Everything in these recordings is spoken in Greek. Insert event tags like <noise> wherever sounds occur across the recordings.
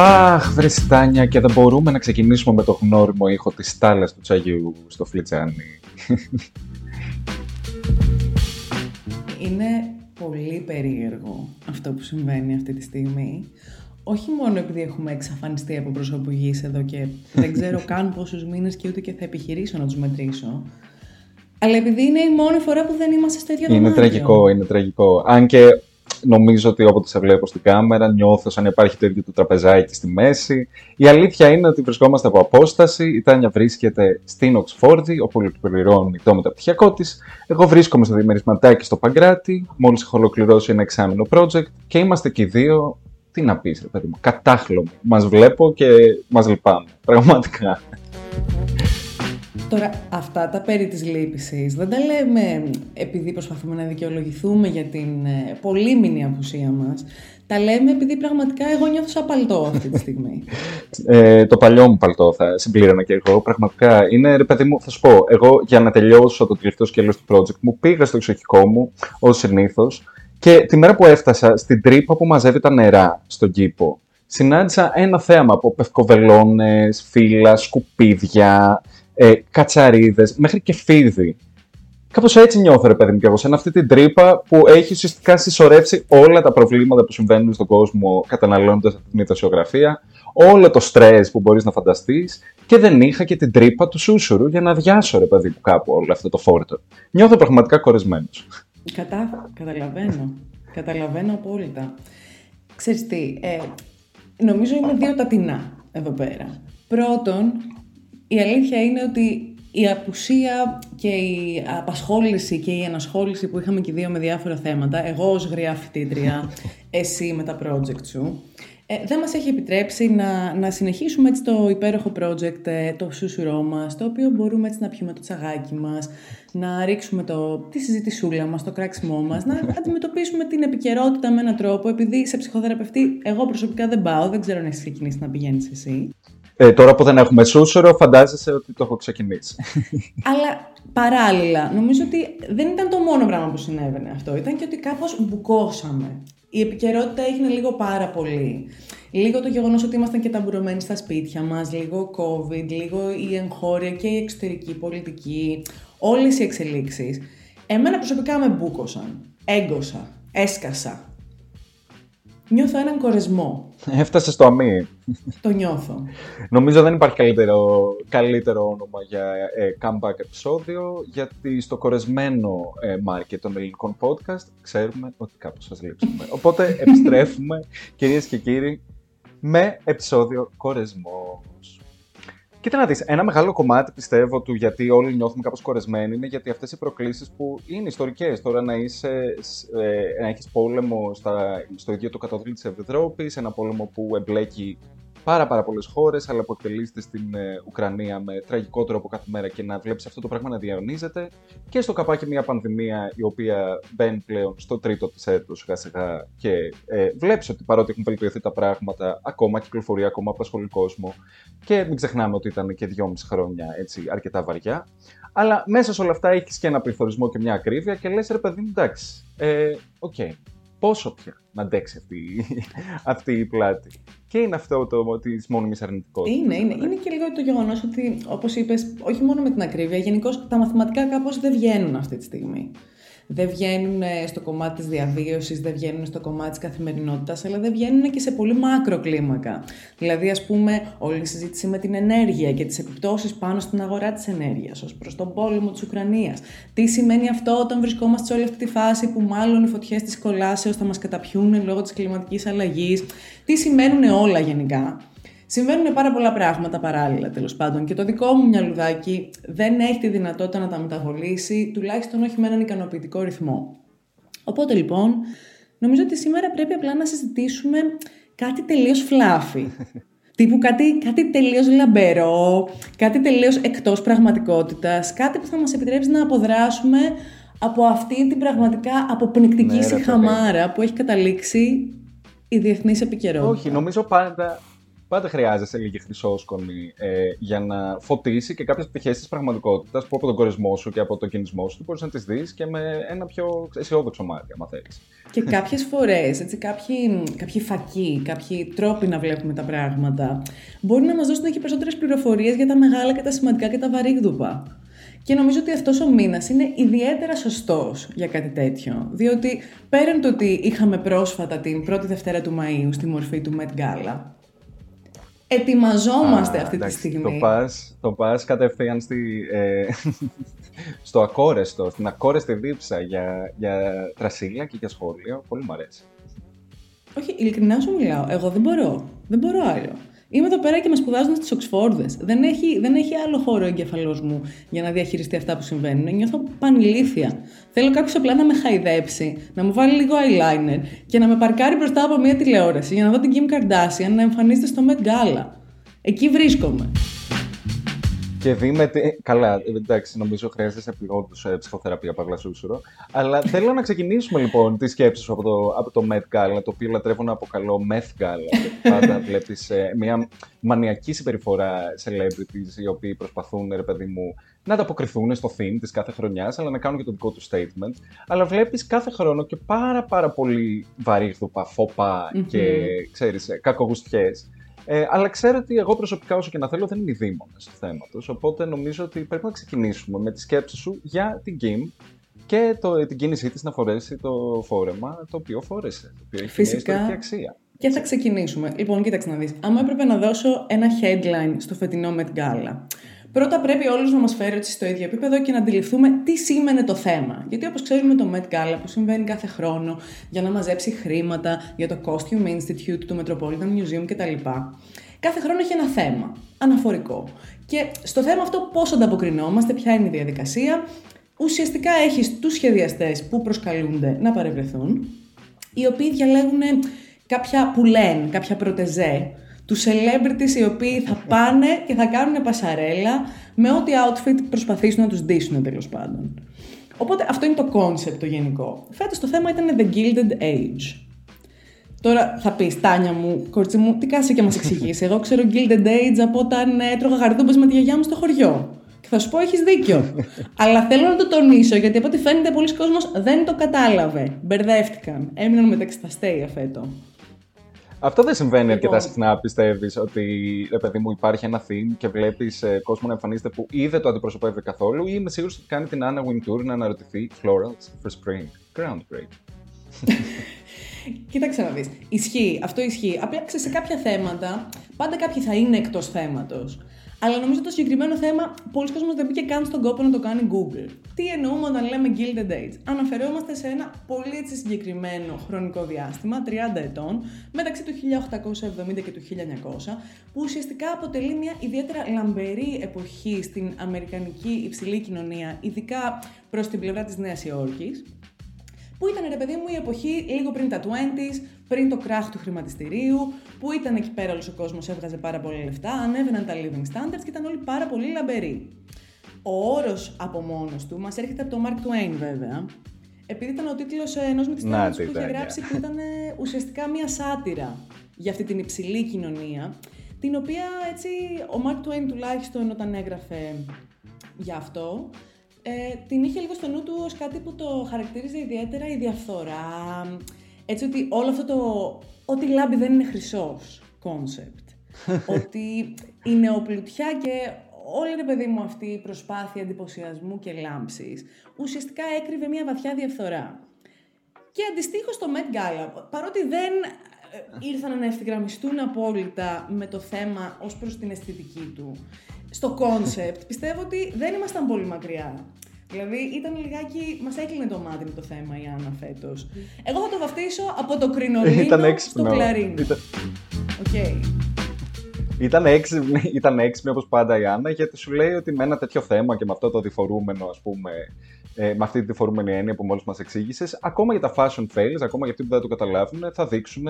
Αχ, βρε Τάνια, και δεν μπορούμε να ξεκινήσουμε με το γνώριμο ήχο της στάλας του τσαγιού στο φλιτσάνι. Είναι πολύ περίεργο αυτό που συμβαίνει αυτή τη στιγμή. Όχι μόνο επειδή έχουμε εξαφανιστεί από πρόσωπο γης εδώ και δεν ξέρω <laughs> καν πόσους μήνες και ούτε και θα επιχειρήσω να τους μετρήσω. Αλλά επειδή είναι η μόνη φορά που δεν είμαστε στο ίδιο Είναι τραγικό, είναι τραγικό. Αν και νομίζω ότι όποτε σε βλέπω στην κάμερα νιώθω σαν υπάρχει το ίδιο το τραπεζάκι στη μέση. Η αλήθεια είναι ότι βρισκόμαστε από απόσταση. Η Τάνια βρίσκεται στην Οξφόρδη, όπου ολοκληρώνει το μεταπτυχιακό της. Εγώ βρίσκομαι στο διαμερισματάκι στο Παγκράτη, μόλις έχω ολοκληρώσει ένα εξάμεινο project και είμαστε και οι δύο. Τι να πεις, ρε παιδί μου, κατάχλωμοι. Μας βλέπω και μας λυπάμαι. Πραγματικά. Τώρα, αυτά τα περί της λύπησης δεν τα λέμε επειδή προσπαθούμε να δικαιολογηθούμε για την ε, πολύμηνη απουσία μας. Τα λέμε επειδή πραγματικά εγώ νιώθω σαν παλτό αυτή τη στιγμή. <laughs> Ε, το παλιό μου παλτό θα συμπλήρωνα και εγώ. Πραγματικά είναι, ρε παιδί μου, θα σου πω, εγώ για να τελειώσω το τελευταίο σκέλος του project μου, πήγα στο εξοχικό μου, ως συνήθως. και τη μέρα που έφτασα στην τρύπα που μαζεύει τα νερά στον κήπο, συνάντησα ένα θέαμα από πευκοβελώνες, φύλλα, σκουπίδια, ε, κατσαρίδες, μέχρι και φίδι. Κάπως έτσι νιώθω, ρε παιδί μου, και εγώ, σε αυτή την τρύπα που έχει ουσιαστικά συσσωρεύσει όλα τα προβλήματα που συμβαίνουν στον κόσμο καταναλώνοντας αυτή την ηθοσιογραφία, όλο το στρες που μπορείς να φανταστείς και δεν είχα και την τρύπα του σούσουρου για να αδειάσω, ρε παιδί μου, κάπου όλο αυτό το φόρτο. Νιώθω πραγματικά κορεσμένος. Κατά, καταλαβαίνω. Καταλαβαίνω απόλυτα. Ξέρεις τι, ε, νομίζω είναι δύο τα τεινά εδώ πέρα. Πρώτον, η αλήθεια είναι ότι η απουσία και η απασχόληση και η ενασχόληση που είχαμε και δύο με διάφορα θέματα, εγώ ως γριά φοιτήτρια, <laughs> εσύ με τα project σου, ε, δεν μας έχει επιτρέψει να, να συνεχίσουμε έτσι το υπέροχο project, ε, το σούσουρό μας, το οποίο μπορούμε έτσι να πιούμε το τσαγάκι μας, να ρίξουμε το, τη συζητησούλα μας, το κράξιμό μας, να <laughs> αντιμετωπίσουμε την επικαιρότητα με έναν τρόπο, επειδή σε ψυχοθεραπευτή εγώ προσωπικά δεν πάω, δεν ξέρω αν έχεις ξεκινήσει να πηγαίνεις εσύ. Ε, τώρα που δεν έχουμε σούσουρο, φαντάζεσαι ότι το έχω ξεκινήσει. Αλλά παράλληλα, νομίζω ότι δεν ήταν το μόνο πράγμα που συνέβαινε αυτό. Ήταν και ότι κάπως μπουκώσαμε. Η επικαιρότητα έγινε λίγο πάρα πολύ. Λίγο το γεγονός ότι ήμασταν και ταμπουρωμένοι στα σπίτια μας, λίγο COVID, λίγο η εγχώρια και η εξωτερική πολιτική, όλες οι εξελίξεις. Εμένα προσωπικά με μπούκωσαν, έγκωσα, έσκασα. Νιώθω έναν κορεσμό. Έφτασε στο αμύ. Το νιώθω. Νομίζω δεν υπάρχει καλύτερο, καλύτερο όνομα για ε, comeback επεισόδιο, γιατί στο κορεσμένο ε, market των ελληνικών podcast ξέρουμε ότι κάπως σας λείψουμε. Οπότε <laughs> επιστρέφουμε, κυρίες και κύριοι, με επεισόδιο κορεσμός. Κοίτα να δεις, ένα μεγάλο κομμάτι πιστεύω του γιατί όλοι νιώθουμε κάπως κορεσμένοι είναι γιατί αυτές οι προκλήσεις που είναι ιστορικές. Τώρα να, είσαι, ε, να έχεις πόλεμο στα, στο ίδιο το κατώδυλλο της Ευρώπης, ένα πόλεμο που εμπλέκει πάρα, πάρα πολλές χώρες, αλλά που εκτελείστε στην ε, Ουκρανία με τραγικό τρόπο κάθε μέρα και να βλέπεις αυτό το πράγμα να διαωνίζεται. Και στο καπάκι μια πανδημία η οποία μπαίνει πλέον στο τρίτο της έτους σιγά σιγά και ε, βλέπεις ότι παρότι έχουν βελτιωθεί τα πράγματα, ακόμα κυκλοφορεί, ακόμα απασχολεί κόσμο. Και μην ξεχνάμε ότι ήταν και δυόμιση χρόνια έτσι, αρκετά βαριά. Αλλά μέσα σε όλα αυτά έχεις και ένα πληθωρισμό και μια ακρίβεια και λες, ρε παιδί μου, εντάξει. Ε, okay πόσο πια να αντέξει αυτή, <laughs> αυτή η πλάτη. Και είναι αυτό το της μόνιμης αρνητικότητας. Είναι, είναι. Είναι και λίγο το γεγονός ότι, όπως είπες, όχι μόνο με την ακρίβεια, γενικώς τα μαθηματικά κάπως δεν βγαίνουν αυτή τη στιγμή δεν βγαίνουν στο κομμάτι της διαβίωσης, δεν βγαίνουν στο κομμάτι της καθημερινότητας, αλλά δεν βγαίνουν και σε πολύ μάκρο κλίμακα. Δηλαδή, ας πούμε, όλη η συζήτηση με την ενέργεια και τις επιπτώσεις πάνω στην αγορά της ενέργειας, ως προς τον πόλεμο της Ουκρανίας. Τι σημαίνει αυτό όταν βρισκόμαστε σε όλη αυτή τη φάση που μάλλον οι φωτιές της κολάσεως θα μας καταπιούν λόγω της κλιματικής αλλαγής. Τι σημαίνουν όλα γενικά. Συμβαίνουν πάρα πολλά πράγματα παράλληλα τέλος πάντων και το δικό μου μυαλουδάκι δεν έχει τη δυνατότητα να τα μεταβολήσει, τουλάχιστον όχι με έναν ικανοποιητικό ρυθμό. Οπότε λοιπόν, νομίζω ότι σήμερα πρέπει απλά να συζητήσουμε κάτι τελείως φλάφι. <laughs> Τύπου κάτι, κάτι τελείως λαμπερό, κάτι τελείως εκτός πραγματικότητας, κάτι που θα μας επιτρέψει να αποδράσουμε από αυτή την πραγματικά αποπνικτική ναι, που έχει καταλήξει η διεθνής επικαιρότητα. Όχι, νομίζω πάντα πάντα χρειάζεσαι λίγη χρυσόσκονη ε, για να φωτίσει και κάποιες πτυχές της πραγματικότητας που από τον κορισμό σου και από τον κινησμό σου μπορείς να τις δεις και με ένα πιο αισιόδοξο μάτι, αν θέλεις. Και κάποιες φορές, κάποιοι, κάποιοι φακοί, κάποιοι τρόποι να βλέπουμε τα πράγματα μπορεί να μας δώσουν και περισσότερες πληροφορίες για τα μεγάλα και τα σημαντικά και τα βαρύγδουπα. Και νομίζω ότι αυτός ο μήνας είναι ιδιαίτερα σωστός για κάτι τέτοιο. Διότι πέραν το ότι είχαμε πρόσφατα την πρώτη Δευτέρα του Μαΐου στη μορφή του Met Gala, ετοιμαζόμαστε αυτή τη στιγμή. Το πας, το πας κατευθείαν στη, ε, <laughs> στο ακόρεστο, στην ακόρεστη δίψα για, για τρασίλια και για σχόλια. Πολύ μου αρέσει. Όχι, ειλικρινά σου μιλάω. Εγώ δεν μπορώ. Δεν μπορώ άλλο. Είμαι εδώ πέρα και με σπουδάζουν στις Οξφόρδες. Δεν έχει, δεν έχει άλλο χώρο ο εγκεφαλός μου για να διαχειριστεί αυτά που συμβαίνουν. Νιώθω πανηλήθεια. Θέλω κάποιος απλά να με χαϊδέψει, να μου βάλει λίγο eyeliner και να με παρκάρει μπροστά από μια τηλεόραση για να δω την Kim Kardashian να εμφανίζεται στο Met Gala. Εκεί βρίσκομαι. Και δει με. Καλά, εντάξει, νομίζω χρειάζεσαι επιγόντω ε, ψυχοθεραπεία, Παύλα Σούσουρο. Αλλά θέλω να ξεκινήσουμε λοιπόν τη σκέψη σου από το, από το Met Gala, το οποίο λατρεύω να αποκαλώ Meth Gala. Πάντα βλέπεις ε, μια μανιακή συμπεριφορά celebrities οι οποίοι προσπαθούν, ρε παιδί μου, να ανταποκριθούν στο theme της κάθε χρονιάς, αλλά να κάνουν και το δικό τους statement. Αλλά βλέπεις κάθε χρόνο και πάρα πάρα πολύ βαρύγδουπα, φοπα mm-hmm. και ξέρεις, κακογουστιές ε, αλλά ξέρω ότι εγώ προσωπικά, όσο και να θέλω, δεν είμαι δίμονα του θέματος. Οπότε νομίζω ότι πρέπει να ξεκινήσουμε με τη σκέψη σου για την Kim και το, την κίνησή της να φορέσει το φόρεμα το οποίο φόρεσε. Το οποίο έχει Φυσικά. μια αξία. Και θα ξεκινήσουμε. Λοιπόν, κοίταξε να δεις. Αν έπρεπε να δώσω ένα headline στο φετινό Met Gala, Πρώτα πρέπει όλους να μας φέρει έτσι στο ίδιο επίπεδο και να αντιληφθούμε τι σήμαινε το θέμα. Γιατί όπως ξέρουμε το Met Gala που συμβαίνει κάθε χρόνο για να μαζέψει χρήματα για το Costume Institute του Metropolitan Museum κτλ. Κάθε χρόνο έχει ένα θέμα, αναφορικό. Και στο θέμα αυτό πώς ανταποκρινόμαστε, ποια είναι η διαδικασία, ουσιαστικά έχει τους σχεδιαστές που προσκαλούνται να παρευρεθούν, οι οποίοι διαλέγουν κάποια που λένε, κάποια πρωτεζέ, τους celebrities οι οποίοι θα πάνε και θα κάνουν πασαρέλα με ό,τι outfit προσπαθήσουν να τους δείσουν τέλος πάντων. Οπότε αυτό είναι το concept το γενικό. Φέτος το θέμα ήταν The Gilded Age. Τώρα θα πεις, Τάνια μου, κόρτσι μου, τι κάτσε και μας <laughs> εξηγήσει. Εγώ ξέρω Gilded Age από όταν έτρωγα γαρδούμπες με τη γιαγιά μου στο χωριό. Και θα σου πω, έχεις δίκιο. <laughs> Αλλά θέλω να το τονίσω, γιατί από ό,τι φαίνεται, πολλοί κόσμος δεν το κατάλαβε. Μπερδεύτηκαν. Έμειναν μεταξύ τα αστεία φέτο. Αυτό δεν συμβαίνει αρκετά λοιπόν. συχνά, πιστεύεις ότι ρε παιδί μου υπάρχει ένα theme και βλέπεις ε, κόσμο να εμφανίζεται που ή δεν το αντιπροσωπεύει καθόλου ή είμαι σίγουρος ότι κάνει την Anna Wintour να αναρωτηθεί Florals for Spring. Groundbreak. <laughs> Κοίταξε να δεις. Ισχύει, αυτό ισχύει. Απλά σε κάποια θέματα, πάντα κάποιοι θα είναι εκτός θέματος. Αλλά νομίζω το συγκεκριμένο θέμα, πολλοί κόσμοι δεν μπήκε καν στον κόπο να το κάνει Google. Τι εννοούμε όταν λέμε Gilded Age; Αναφερόμαστε σε ένα πολύ έτσι συγκεκριμένο χρονικό διάστημα, 30 ετών, μεταξύ του 1870 και του 1900, που ουσιαστικά αποτελεί μια ιδιαίτερα λαμπερή εποχή στην αμερικανική υψηλή κοινωνία, ειδικά προς την πλευρά της Νέας Υόρκης που ήταν ρε παιδί μου η εποχή λίγο πριν τα 20s, πριν το κράχ του χρηματιστηρίου, που ήταν εκεί πέρα όλος ο κόσμος, έβγαζε πάρα πολλά λεφτά, ανέβαιναν τα living standards και ήταν όλοι πάρα πολύ λαμπεροί. Ο όρος από μόνος του μας έρχεται από το Mark Twain βέβαια, επειδή ήταν ο τίτλος ενός μυθιστόρου που είχε γράψει που ήταν ουσιαστικά μία σάτυρα για αυτή την υψηλή κοινωνία, την οποία έτσι ο Mark Twain τουλάχιστον όταν έγραφε για αυτό, ε, την είχε λίγο στο νου του ως κάτι που το χαρακτήριζε ιδιαίτερα η διαφθορά, έτσι ότι όλο αυτό το ότι λάμπει δεν είναι χρυσός concept, <laughs> ότι η νεοπλουτιά και όλη ρε παιδί μου αυτή η προσπάθεια εντυπωσιασμού και λάμψης ουσιαστικά έκρυβε μια βαθιά διαφθορά. Και αντιστοίχως το Met Gala, παρότι δεν ε, ήρθαν να ευθυγραμμιστούν απόλυτα με το θέμα ως προς την αισθητική του, στο concept, πιστεύω ότι δεν ήμασταν πολύ μακριά. Δηλαδή ήταν λιγάκι. Μας έκλεινε το μάτι με το θέμα η Άννα φέτος. Εγώ θα το βαφτίσω από το κρινολίνο <laughs> ήταν στο κλαρίνο. Ήταν... Okay. Ήταν έξυπνη, ήταν έξυπνη όπως πάντα η Άννα γιατί σου λέει ότι με ένα τέτοιο θέμα και με αυτό το διφορούμενο ας πούμε ε, με αυτή τη διφορούμενη έννοια που μόλις μας εξήγησες, ακόμα για τα fashion fails, ακόμα για αυτοί που δεν το καταλάβουν, θα δείξουν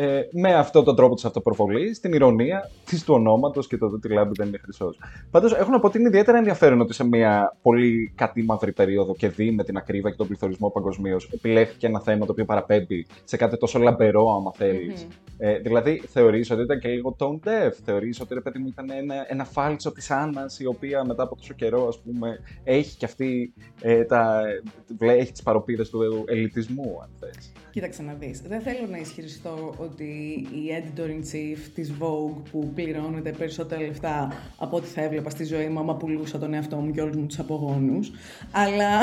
ε, ε, με αυτόν τον τρόπο της αυτοπροβολής, την ηρωνία της του ονόματος και το ότι λάμπη δεν είναι χρυσός. Πάντως, έχω να πω ότι είναι ιδιαίτερα ενδιαφέρον ότι σε μια πολύ κατήμαυρη περίοδο και δει με την ακρίβεια και τον πληθωρισμό παγκοσμίως επιλέχθηκε ένα θέμα το οποίο παραπέμπει σε κάτι τόσο λαμπερό, άμα θέλεις. Mm-hmm. Ε, δηλαδή, θεωρείς ότι ήταν και λίγο tone deaf. Θεωρείς ότι ρε παιδί μου ήταν ένα, ένα φάλτσο της Άννας, η οποία μετά από τόσο καιρό, ας πούμε, έχει και αυτή ε, τα, έχει τις παροπίδες του ελιτισμού, αν θες. Κοίταξε να δεις. Δεν θέλω να ισχυριστώ ότι η editor-in-chief της Vogue που πληρώνεται περισσότερα λεφτά από ό,τι θα έβλεπα στη ζωή μου άμα πουλούσα τον εαυτό μου και όλους μου τους απογόνους. Αλλά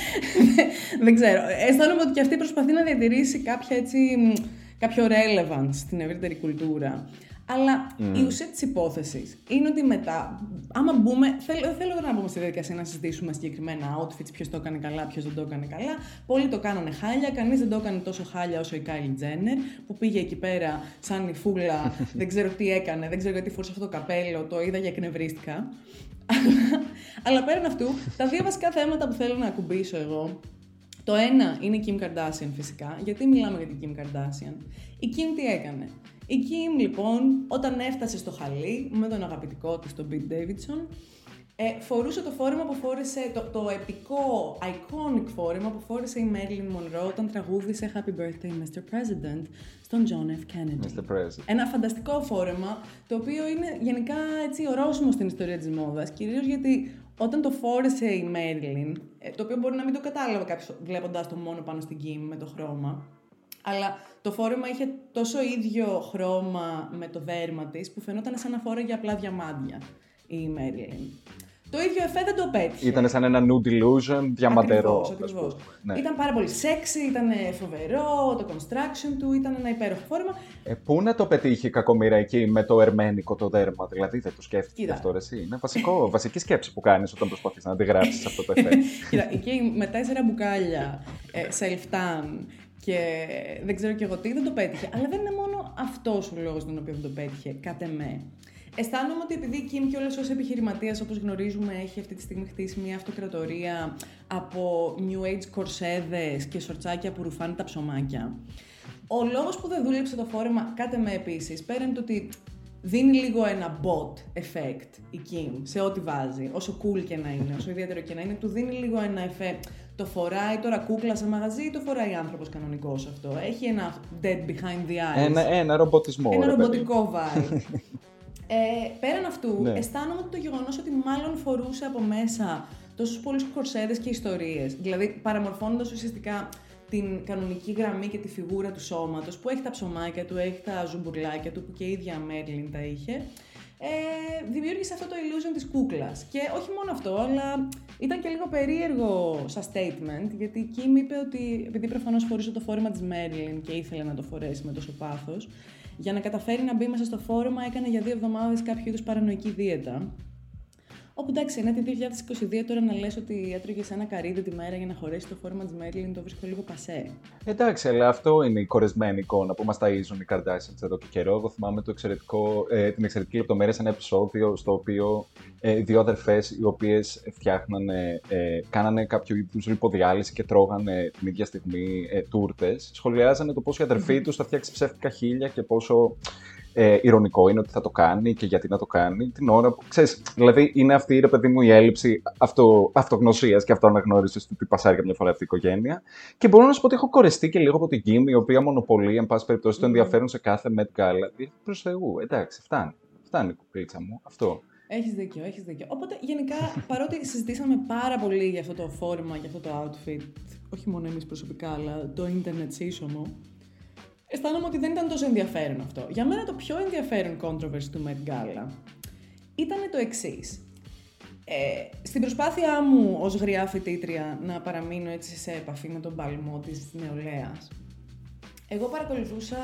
<laughs> δεν ξέρω. Αισθάνομαι ότι και αυτή προσπαθεί να διατηρήσει κάποια έτσι, κάποιο relevance στην ευρύτερη κουλτούρα. Αλλά mm. η ουσία της υπόθεσης είναι ότι μετά, άμα μπούμε. Θέλω, θέλω να μπούμε στη διαδικασία να συζητήσουμε συγκεκριμένα outfits, ποιος το έκανε καλά, ποιος δεν το έκανε καλά. Πολλοί το κάνανε χάλια, κανείς δεν το έκανε τόσο χάλια όσο η Κάιλι Τζένερ, που πήγε εκεί πέρα σαν η φούλα, <laughs> δεν ξέρω τι έκανε, δεν ξέρω γιατί φορούσε αυτό το καπέλο, το είδα και εκνευρίστηκα. <laughs> Αλλά πέραν αυτού, τα δύο βασικά θέματα που θέλω να ακουμπήσω εγώ το ένα είναι η Kim Kardashian φυσικά. Γιατί μιλάμε για την Kim Kardashian. Η Kim τι έκανε; Η Kim λοιπόν όταν έφτασε στο χαλί με τον αγαπητικό της τον Pete Davidson ε, φορούσε το φόρεμα που φόρεσε, το, το επικό, iconic φόρεμα που φόρεσε η Marilyn Monroe όταν τραγούδισε Happy Birthday Mr. President στον John F. Kennedy. Mr. President. Ένα φανταστικό φόρεμα, το οποίο είναι γενικά έτσι ορόσημο στην ιστορία της μόδας, κυρίως γιατί όταν το φόρεσε η Marilyn, ε, το οποίο μπορεί να μην το κατάλαβε κάποιος βλέποντας το μόνο πάνω στην Kim με το χρώμα, αλλά το φόρεμα είχε τόσο ίδιο χρώμα με το δέρμα της που φαινόταν σαν να φόρεγε απλά διαμάντια η Μέριλιν. Το ίδιο εφέ δεν το πέτυχε. Ήταν σαν ένα nude illusion διαμαντερό. Ακριβώς, ναι. Ήταν πάρα πολύ sexy, ήταν φοβερό, το construction του ήταν ένα υπέροχο φόρμα. Ε, πού να το πετύχει η κακομοίρα εκεί με το ερμαίνικο το δέρμα, δηλαδή δεν το σκέφτηκες αυτό εσύ; Είναι βασικό, <laughs> βασική σκέψη που κάνεις όταν προσπαθείς να αντιγράψεις αυτό το εφέ. <laughs> Κοίτα, εκεί με τέσσερα μπουκάλια, ε, self-tan και δεν ξέρω και εγώ τι, δεν το πέτυχε. Αλλά δεν είναι μόνο αυτός ο λόγος τον οποίο δεν το πέτυχε, κατ' εμέ. Αισθάνομαι ότι επειδή η Kim και όλες ως επιχειρηματίας όπως γνωρίζουμε έχει αυτή τη στιγμή χτίσει μια αυτοκρατορία από new age κορσέδες και σορτσάκια που ρουφάνε τα ψωμάκια. Ο λόγος που δεν δούλεψε το φόρεμα, κάτε με επίσης, πέραν το ότι δίνει λίγο ένα bot effect η Kim σε ό,τι βάζει, όσο cool και να είναι, όσο ιδιαίτερο και να είναι, του δίνει λίγο ένα effect. Το φοράει τώρα κούκλα σε μαγαζί ή το φοράει άνθρωπος κανονικός αυτό; Έχει ένα dead behind the eyes. Ένα, ένα ρομποτισμό. Ένα ρομποτικό vibe. <laughs> ε, πέραν αυτού, ναι. αισθάνομαι ότι το γεγονός ότι μάλλον φορούσε από μέσα τόσους πολλούς κορσέδες και ιστορίες. Δηλαδή, παραμορφώνοντας ουσιαστικά την κανονική γραμμή και τη φιγούρα του σώματος που έχει τα ψωμάκια του, έχει τα ζουμπουρλάκια του που και η ίδια Μέρλιν τα είχε ε, δημιούργησε αυτό το illusion της κούκλας. Και όχι μόνο αυτό, αλλά ήταν και λίγο περίεργο σαν statement, γιατί η Kim είπε ότι επειδή προφανώς φορούσε το φόρεμα της Μέρλιν και ήθελε να το φορέσει με τόσο πάθος, για να καταφέρει να μπει μέσα στο φόρεμα έκανε για δύο εβδομάδες κάποιο είδους παρανοϊκή δίαιτα Όπου εντάξει, είναι τη 2022 τώρα να λες ότι έτρωγες ένα καρύδι τη μέρα για να χωρέσει το φόρμα της Μέρλιν, το βρίσκω λίγο πασέ. Εντάξει, αλλά αυτό είναι η κορεσμένη εικόνα που μας ταΐζουν οι Kardashians εδώ και καιρό. Εγώ θυμάμαι το εξαιρετικό, ε, την εξαιρετική λεπτομέρεια σε ένα επεισόδιο στο οποίο ε, δύο αδερφές οι οποίες φτιάχνανε, ε, κάνανε κάποιο είδους λιποδιάλυση και τρώγανε την ίδια στιγμή ε, τούρτες, σχολιάζανε το πόσο η αδερφή τους θα φτιάξει ψεύτικα χίλια και πόσο ε, ηρωνικό είναι ότι θα το κάνει και γιατί να το κάνει την ώρα που. Ξέρεις, δηλαδή είναι αυτή ρε παιδί μου η έλλειψη αυτο, αυτογνωσίας και αυτοαναγνώρισης του τι πασάρει καμιά φορά αυτή η οικογένεια. Και μπορώ να σου πω ότι έχω κορεστεί και λίγο από την Κίμ, η οποία μονοπολεί, εν πάση περιπτώσει, το ενδιαφέρον σε κάθε Met Gala. Προς Θεού, εντάξει, φτάνει. Φτάνει η κουπίτσα μου. Αυτό. Έχεις δίκιο, έχεις δίκιο. Οπότε γενικά, παρότι συζητήσαμε πάρα πολύ για αυτό το φόρμα, για αυτό το outfit, όχι μόνο εμείς προσωπικά, αλλά το ίντερνετ σύσσωμο, αισθάνομαι ότι δεν ήταν τόσο ενδιαφέρον αυτό. Για μένα το πιο ενδιαφέρον controversy του Met Gala ήταν το εξής. Ε, στην προσπάθειά μου ως γριά φοιτήτρια να παραμείνω έτσι σε επαφή με τον παλμό της νεολαίας, εγώ παρακολουθούσα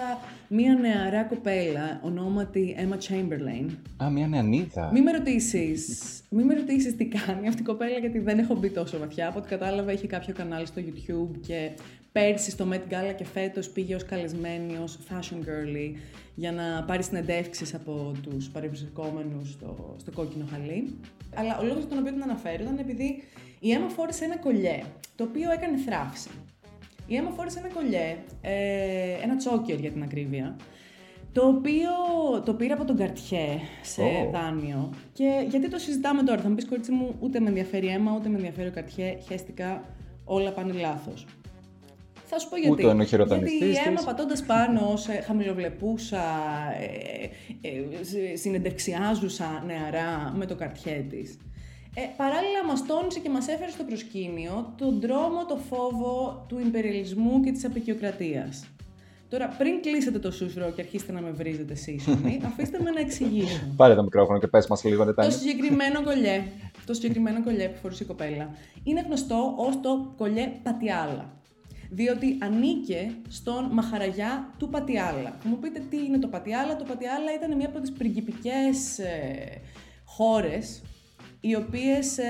μία νεαρά κοπέλα ονόματι Emma Chamberlain. Α, μία νεανίδα. Μην με ρωτήσεις. Μη με ρωτήσεις τι κάνει αυτή η κοπέλα, γιατί δεν έχω μπει τόσο βαθιά. Από ό,τι κατάλαβα, είχε κάποιο κανάλι στο YouTube και πέρσι στο Met Gala και φέτος πήγε ως καλεσμένη, ως fashion girly, για να πάρει συνεντεύξεις από τους παρευρισκόμενου στο, στο κόκκινο χαλί. Αλλά ο λόγος για τον οποίο την αναφέρω ήταν επειδή η Emma φόρησε ένα κολλιέ, το οποίο έκανε θράψη. Η Έμα φόρεσε ένα κολλιέ, ε, ένα τσόκερ για την ακρίβεια, το οποίο το πήρα από τον Καρτιέ σε Ω. δάνειο. Και γιατί το συζητάμε τώρα, θα μου πεις κορίτσι μου, ούτε με ενδιαφέρει η Έμα, ούτε με ενδιαφέρει ο Καρτιέ. Χαίστηκα, όλα πάνε λάθος. Θα σου πω γιατί. Ούτε ο ενοχειροτανιστής γιατί η Έμα της. πατώντας πάνω ω χαμηλοβλεπούσα, ε, ε, συ- συνεντευξιάζουσα νεαρά με το καρτιέ της. Ε, παράλληλα μας τόνισε και μας έφερε στο προσκήνιο τον τρόμο, το φόβο του υπεριαλισμού και της απεικιοκρατίας. Τώρα, πριν κλείσετε το σούσβρο και αρχίσετε να με βρίζετε σύσσωμοι, <laughs> αφήστε με να εξηγήσω. Πάρε το μικρόφωνο και πες μας λίγο, Το Νετάνια. συγκεκριμένο <laughs> κολλιέ, το συγκεκριμένο κολλιέ που φορούσε η κοπέλα, είναι γνωστό ως το κολλιέ Πατιάλα. Διότι ανήκε στον Μαχαραγιά του Πατιάλα. Θα μου πείτε τι είναι το Πατιάλα. Το Πατιάλα ήταν μία από τις πριγκιπικές ε, χώρες οι οποίες ε,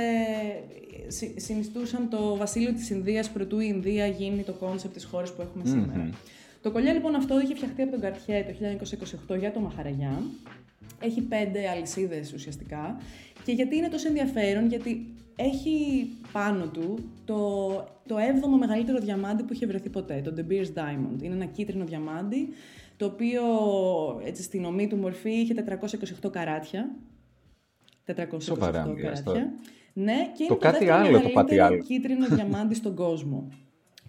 συ- συνιστούσαν το βασίλειο της Ινδίας προτού η Ινδία γίνει το concept της χώρας που έχουμε σήμερα. Το κολλιέ λοιπόν αυτό είχε φτιαχτεί από τον Cartier το 1928 για το Μαχαραγιά. Έχει πέντε αλυσίδες ουσιαστικά. Και γιατί είναι τόσο ενδιαφέρον, γιατί έχει πάνω του το, το 7ο μεγαλύτερο διαμάντι που είχε βρεθεί ποτέ, το De Beers Diamond. Είναι ένα κίτρινο διαμάντι, το οποίο έτσι, στην ομή του μορφή είχε 428 καράτια. 428 Σοβαρά μιλάς τώρα. καράτια. Ναι, και είναι Το το, κάτι δεύτερο άλλο το μεγαλύτερο πατιάλο. κίτρινο <laughs> διαμάντι στον κόσμο.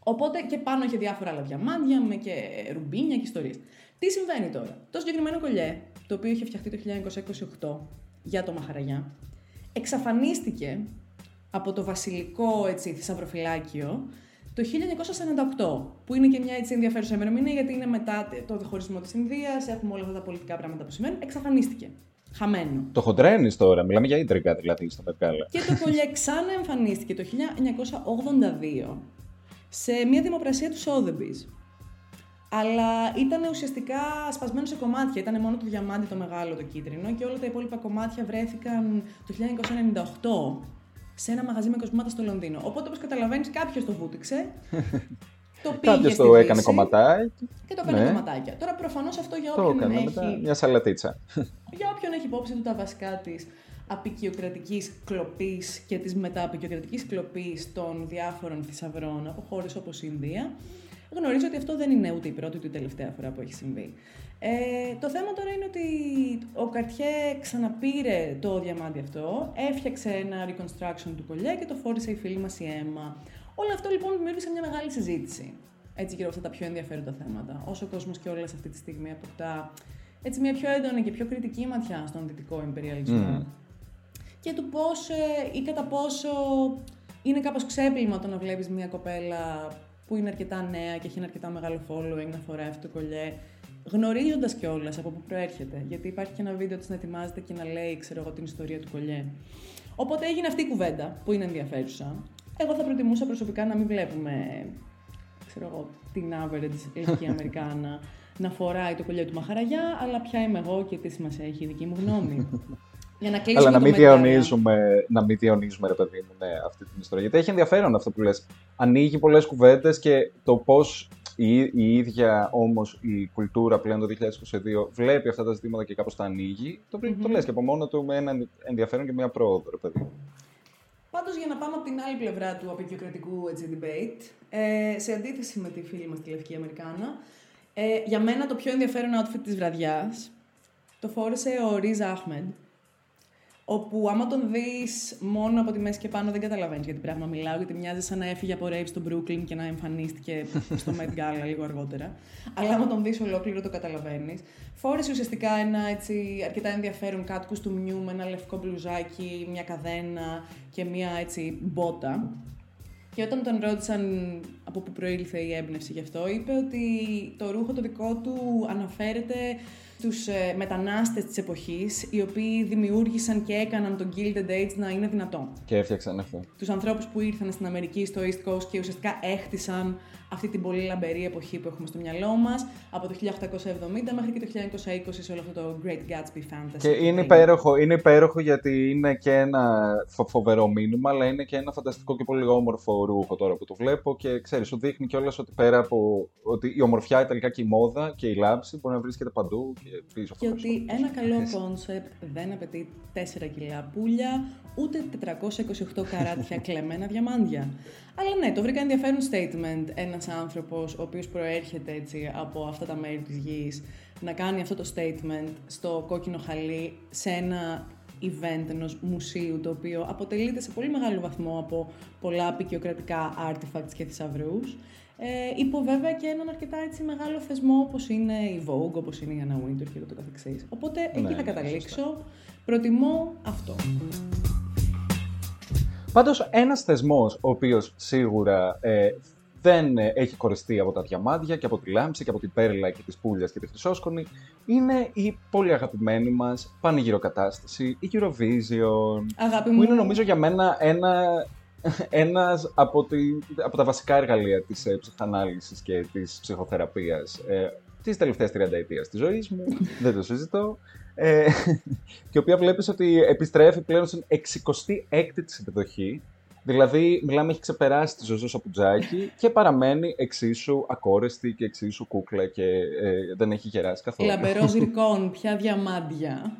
Οπότε και πάνω είχε διάφορα άλλα διαμάντια με και ρουμπίνια και ιστορίες. Τι συμβαίνει τώρα; Το συγκεκριμένο κολλιέ, το οποίο είχε φτιαχτεί το 1928 για το Μαχαραγιά, εξαφανίστηκε από το βασιλικό έτσι, θησαυροφυλάκιο το 1948, που είναι και μια έτσι ενδιαφέρουσα ημερομηνία γιατί είναι μετά το διχωρισμό της Ινδίας, έχουμε όλα αυτά τα πολιτικά πράγματα που σημαίνουν, εξαφανίστηκε. Χαμένο. Το χοντρένεις τώρα, μιλάμε για ίντρικα δηλαδή στα Μετκάλα. Και το κολλιέ ξανά εμφανίστηκε το 1982 σε μια δημοπρασία του Sotheby's. Αλλά ήταν ουσιαστικά σπασμένο σε κομμάτια. Ήταν μόνο το διαμάντι το μεγάλο, το κίτρινο, και όλα τα υπόλοιπα κομμάτια βρέθηκαν το 1998 σε ένα μαγαζί με κοσμήματα στο Λονδίνο. Οπότε, όπως καταλαβαίνεις, κάποιος το βούτυξε. <laughs> το πήγε Κάποιο στη το έκανε Δύση κομματάκι. Και το έκανε Ναι. κομματάκια. Τώρα, προφανώς αυτό για Το όποιον έκανε έχει. μετά μια σαλατίτσα. Για όποιον έχει υπόψη του τα βασικά της απεικιοκρατικής κλοπής και της μετααπεικιοκρατικής κλοπής των διάφορων θησαυρών από χώρες όπως η Ινδία, γνωρίζω ότι αυτό δεν είναι ούτε η πρώτη ούτε η τελευταία φορά που έχει συμβεί. Ε, το θέμα τώρα είναι ότι ο Καρτιέ ξαναπήρε το διαμάντι αυτό, έφτιαξε ένα reconstruction του κολλιέ και το φόρησε η φίλη μας η Έμα. Όλο αυτό λοιπόν δημιούργησε μια μεγάλη συζήτηση. Έτσι γύρω από αυτά τα πιο ενδιαφέροντα θέματα. Όσο ο κόσμος και όλα αυτή τη στιγμή αποκτά έτσι μια πιο έντονη και πιο κριτική ματιά στον δυτικό υπεριαλισμό. Και του πώς ε, ή κατά πόσο είναι κάπως ξέπλυμα το να βλέπεις μια κοπέλα που είναι αρκετά νέα και έχει ένα αρκετά μεγάλο following να φοράει αυτό το κολλιέ, γνωρίζοντας κιόλας από πού προέρχεται. Γιατί υπάρχει και ένα βίντεο της να ετοιμάζεται και να λέει, ξέρω εγώ, την ιστορία του κολλιέ. Οπότε έγινε αυτή η κουβέντα που είναι ενδιαφέρουσα. Εγώ θα προτιμούσα προσωπικά να μην βλέπουμε ξέρω εγώ, την average λευκή <laughs> Αμερικάνα να φοράει το κολλιέ του Μαχαραγιά, αλλά ποια είμαι εγώ και τι σημασία έχει η δική μου γνώμη. <laughs> Για να κλείσουμε Αλλά να το μην, Met Gala. διαιωνίζουμε, να μην διαιωνίζουμε, ρε παιδί μου, ναι, αυτή την ιστορία. Γιατί έχει ενδιαφέρον αυτό που λες. Ανοίγει πολλές κουβέντες και το πώς η, η ίδια όμως η κουλτούρα πλέον το 2022 βλέπει αυτά τα ζητήματα και κάπως τα ανοίγει, το, mm το λες και από μόνο του με ένα ενδιαφέρον και μια πρόοδο, ρε παιδί. μου. Πάντως για να πάμε από την άλλη πλευρά του απεικιοκρατικού έτσι, debate, ε, σε αντίθεση με τη φίλη μας τη Λευκή Αμερικάνα, ε, για μένα το πιο ενδιαφέρον outfit της βραδιάς το φόρεσε ο Ριζ Αχμεντ, όπου άμα τον δεις μόνο από τη μέση και πάνω δεν καταλαβαίνεις για τι πράγμα μιλάω, γιατί μοιάζει σαν να έφυγε από rave στο Brooklyn και να εμφανίστηκε στο Met Gala λίγο αργότερα. Αλλά άμα τον δεις ολόκληρο το καταλαβαίνεις. Φόρεσε ουσιαστικά ένα έτσι, αρκετά ενδιαφέρον κάτω του μνιού με ένα λευκό μπλουζάκι, μια καδένα και μια έτσι μπότα. Και όταν τον ρώτησαν από πού προήλθε η έμπνευση γι' αυτό, είπε ότι το ρούχο το δικό του αναφέρεται στους ε, μετανάστες της εποχής, οι οποίοι δημιούργησαν και έκαναν το Gilded Age να είναι δυνατό. Και έφτιαξαν αυτό. Τους ανθρώπους που ήρθαν στην Αμερική, στο East Coast και ουσιαστικά έχτισαν αυτή την πολύ λαμπερή εποχή που έχουμε στο μυαλό μας, από το 1870 μέχρι και το 1920 σε όλο αυτό το Great Gatsby fantasy. Και είναι υπέροχο, είναι υπέροχο γιατί είναι και ένα φο- φοβερό μήνυμα, αλλά είναι και ένα φανταστικό και πολύ όμορφο ρούχο τώρα που το βλέπω και ξέρεις, σου δείχνει κιόλας ότι πέρα από ότι η ομορφιά τελικά και η μόδα και η λάμψη μπορεί να βρίσκεται παντού πίσω. Και ότι ένα καλό concept δεν απαιτεί 4 κιλά πούλια, ούτε 428 καράτια <laughs> κλεμμένα διαμάντια. Αλλά ναι, το βρήκα ενδιαφέρον statement ένας άνθρωπος ο οποίος προέρχεται έτσι από αυτά τα μέρη της γης να κάνει αυτό το statement στο κόκκινο χαλί σε ένα event ενός μουσείου το οποίο αποτελείται σε πολύ μεγάλο βαθμό από πολλά αποικιοκρατικά artifacts και θησαυρούς. Ε, υπό βέβαια και έναν αρκετά έτσι μεγάλο θεσμό όπως είναι η Vogue, όπως είναι η Anna Wintour και το καθεξής. Οπότε εκεί ναι, θα ναι, καταλήξω. Προτιμώ αυτό. Πάντως ένας θεσμός ο οποίος σίγουρα ε, δεν ε, έχει κορεστεί από τα διαμάντια και από τη λάμψη και από την πέρλα και τις πουλιας και τη χρυσόσκονη είναι η πολύ αγαπημένη μας πανηγυροκατάσταση, η Eurovision. Αγάπη μου. Που είναι νομίζω για μένα ένα, ένας από, τη, από τα βασικά εργαλεία της ε, ψυχανάλυσης και της ψυχοθεραπείας ε, της τελευταίας 30 ετίας της ζωής μου, <laughs> δεν το συζητώ. Ε, <laughs> και η οποία βλέπεις ότι επιστρέφει πλέον στην 66η της επιδοχή Δηλαδή, μιλάμε, έχει ξεπεράσει τη Ζωζό Σαπουτζάκη και παραμένει εξίσου ακόρεστη και εξίσου κούκλα και ε, δεν έχει γεράσει καθόλου. Λαμπερό <laughs> ζυρκόν, πια διαμάντια.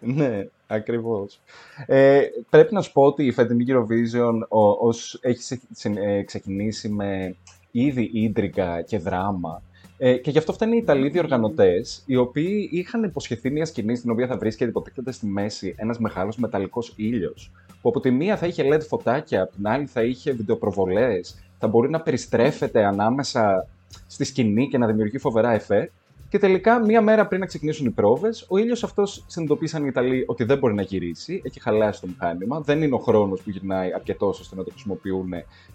ναι, ακριβώς. Ε, πρέπει να σου πω ότι η φετινή Eurovision ως έχει ε, ξεκινήσει με ήδη ίντρικα και δράμα ε, και γι' αυτό φτάνει οι Ιταλοί διοργανωτές, οι οποίοι είχαν υποσχεθεί μια σκηνή στην οποία θα βρίσκεται υποτίθεται στη μέση ένας μεγάλος μεταλλικός ήλιος. Που από τη μία θα είχε LED φωτάκια, από την άλλη θα είχε βιντεοπροβολές, θα μπορεί να περιστρέφεται ανάμεσα στη σκηνή και να δημιουργεί φοβερά εφέ. Και τελικά, μία μέρα πριν να ξεκινήσουν οι πρόβες, ο ήλιος αυτός συνειδητοποίησαν οι Ιταλοί ότι δεν μπορεί να γυρίσει, έχει χαλάσει το μηχάνημα, δεν είναι ο χρόνος που γυρνάει αρκετός ώστε να το χρησιμοποιούν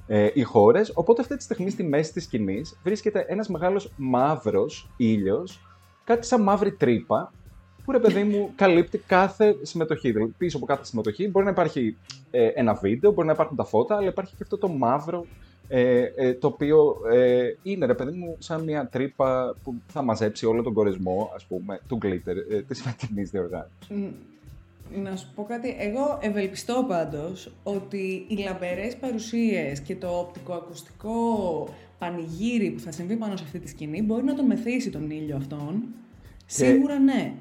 ε, οι χώρες. Οπότε, αυτή τη στιγμή στη μέση της σκηνής βρίσκεται ένας μεγάλος μαύρος ήλιος, κάτι σαν μαύρη τρύπα, που ρε παιδί μου καλύπτει κάθε συμμετοχή. Δηλαδή, πίσω από κάθε συμμετοχή μπορεί να υπάρχει ε, ένα βίντεο, μπορεί να υπάρχουν τα φώτα, αλλά υπάρχει και αυτό το μαύρο ε, ε, το οποίο ε, είναι, ρε παιδί μου, σαν μια τρύπα που θα μαζέψει όλο τον κορισμό, ας πούμε, του glitter ε, της φετινής διοργάνωσης. Να σου πω κάτι, εγώ ευελπιστώ πάντως ότι οι λαμπερές παρουσίες και το οπτικοακουστικό πανηγύρι που θα συμβεί πάνω σε αυτή τη σκηνή μπορεί να τον μεθύσει τον ήλιο αυτόν. Σίγουρα ναι.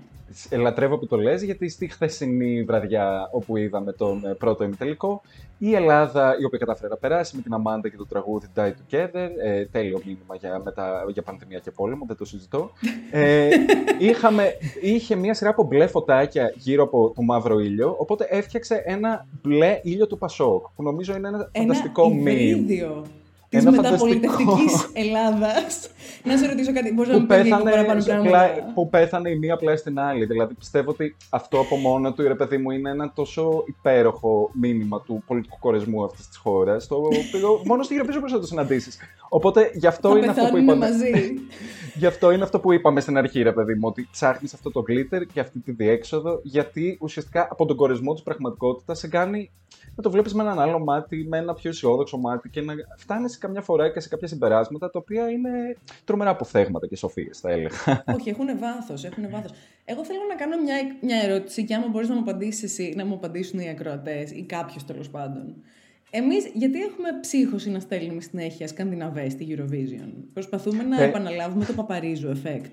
Ελατρεύω που το λες, γιατί στη χθεσινή βραδιά όπου είδαμε τον ε, πρώτο ημιτελικό, η Ελλάδα, η οποία κατάφερε να περάσει με την Αμάντα και το τραγούδι Die Together, ε, τέλειο μήνυμα για, μετα, για πανδημία και πόλεμο, δεν το συζητώ. Ε, <laughs> είχαμε, είχε μια σειρά από μπλε φωτάκια γύρω από το μαύρο ήλιο, οπότε έφτιαξε ένα μπλε ήλιο του Πασόκ, που νομίζω είναι ένα, ένα φανταστικό μήνυμα τη μεταπολιτευτικής Ελλάδας. <laughs> να σε ρωτήσω κάτι, μπορείς να μου πεις λίγο παραπάνω πράγματα. Που πέθανε η μία πλάι στην άλλη. Δηλαδή πιστεύω ότι αυτό από μόνο του, ρε παιδί μου, είναι ένα τόσο υπέροχο μήνυμα του πολιτικού κορεσμού αυτής της χώρας. Το οποίο <laughs> μόνο στη Eurovision μπορείς να το συναντήσεις. Οπότε γι' αυτό είναι αυτό που είπαμε. Μαζί. <laughs> γι' αυτό είναι αυτό που είπαμε στην αρχή, ρε παιδί μου, ότι ψάχνεις αυτό το glitter και αυτή τη διέξοδο, γιατί ουσιαστικά από τον κορεσμό της πραγματικότητας σε κάνει να το βλέπεις με έναν άλλο μάτι, με ένα πιο αισιόδοξο μάτι και να φτάνεις καμιά φορά και σε κάποια συμπεράσματα τα οποία είναι τρομερά αποφθέγματα και σοφίες, θα έλεγα. Όχι, έχουν βάθος. Έχουν βάθος. Εγώ θέλω να κάνω μια, μια ερώτηση και άμα μπορείς να μου απαντήσεις εσύ, να μου απαντήσουν οι ακροατές ή κάποιος τέλος πάντων. Εμείς, γιατί έχουμε ψύχωση να στέλνουμε συνέχεια σκανδιναβές στη Eurovision; Προσπαθούμε να ε... επαναλάβουμε το παπαρίζου effect.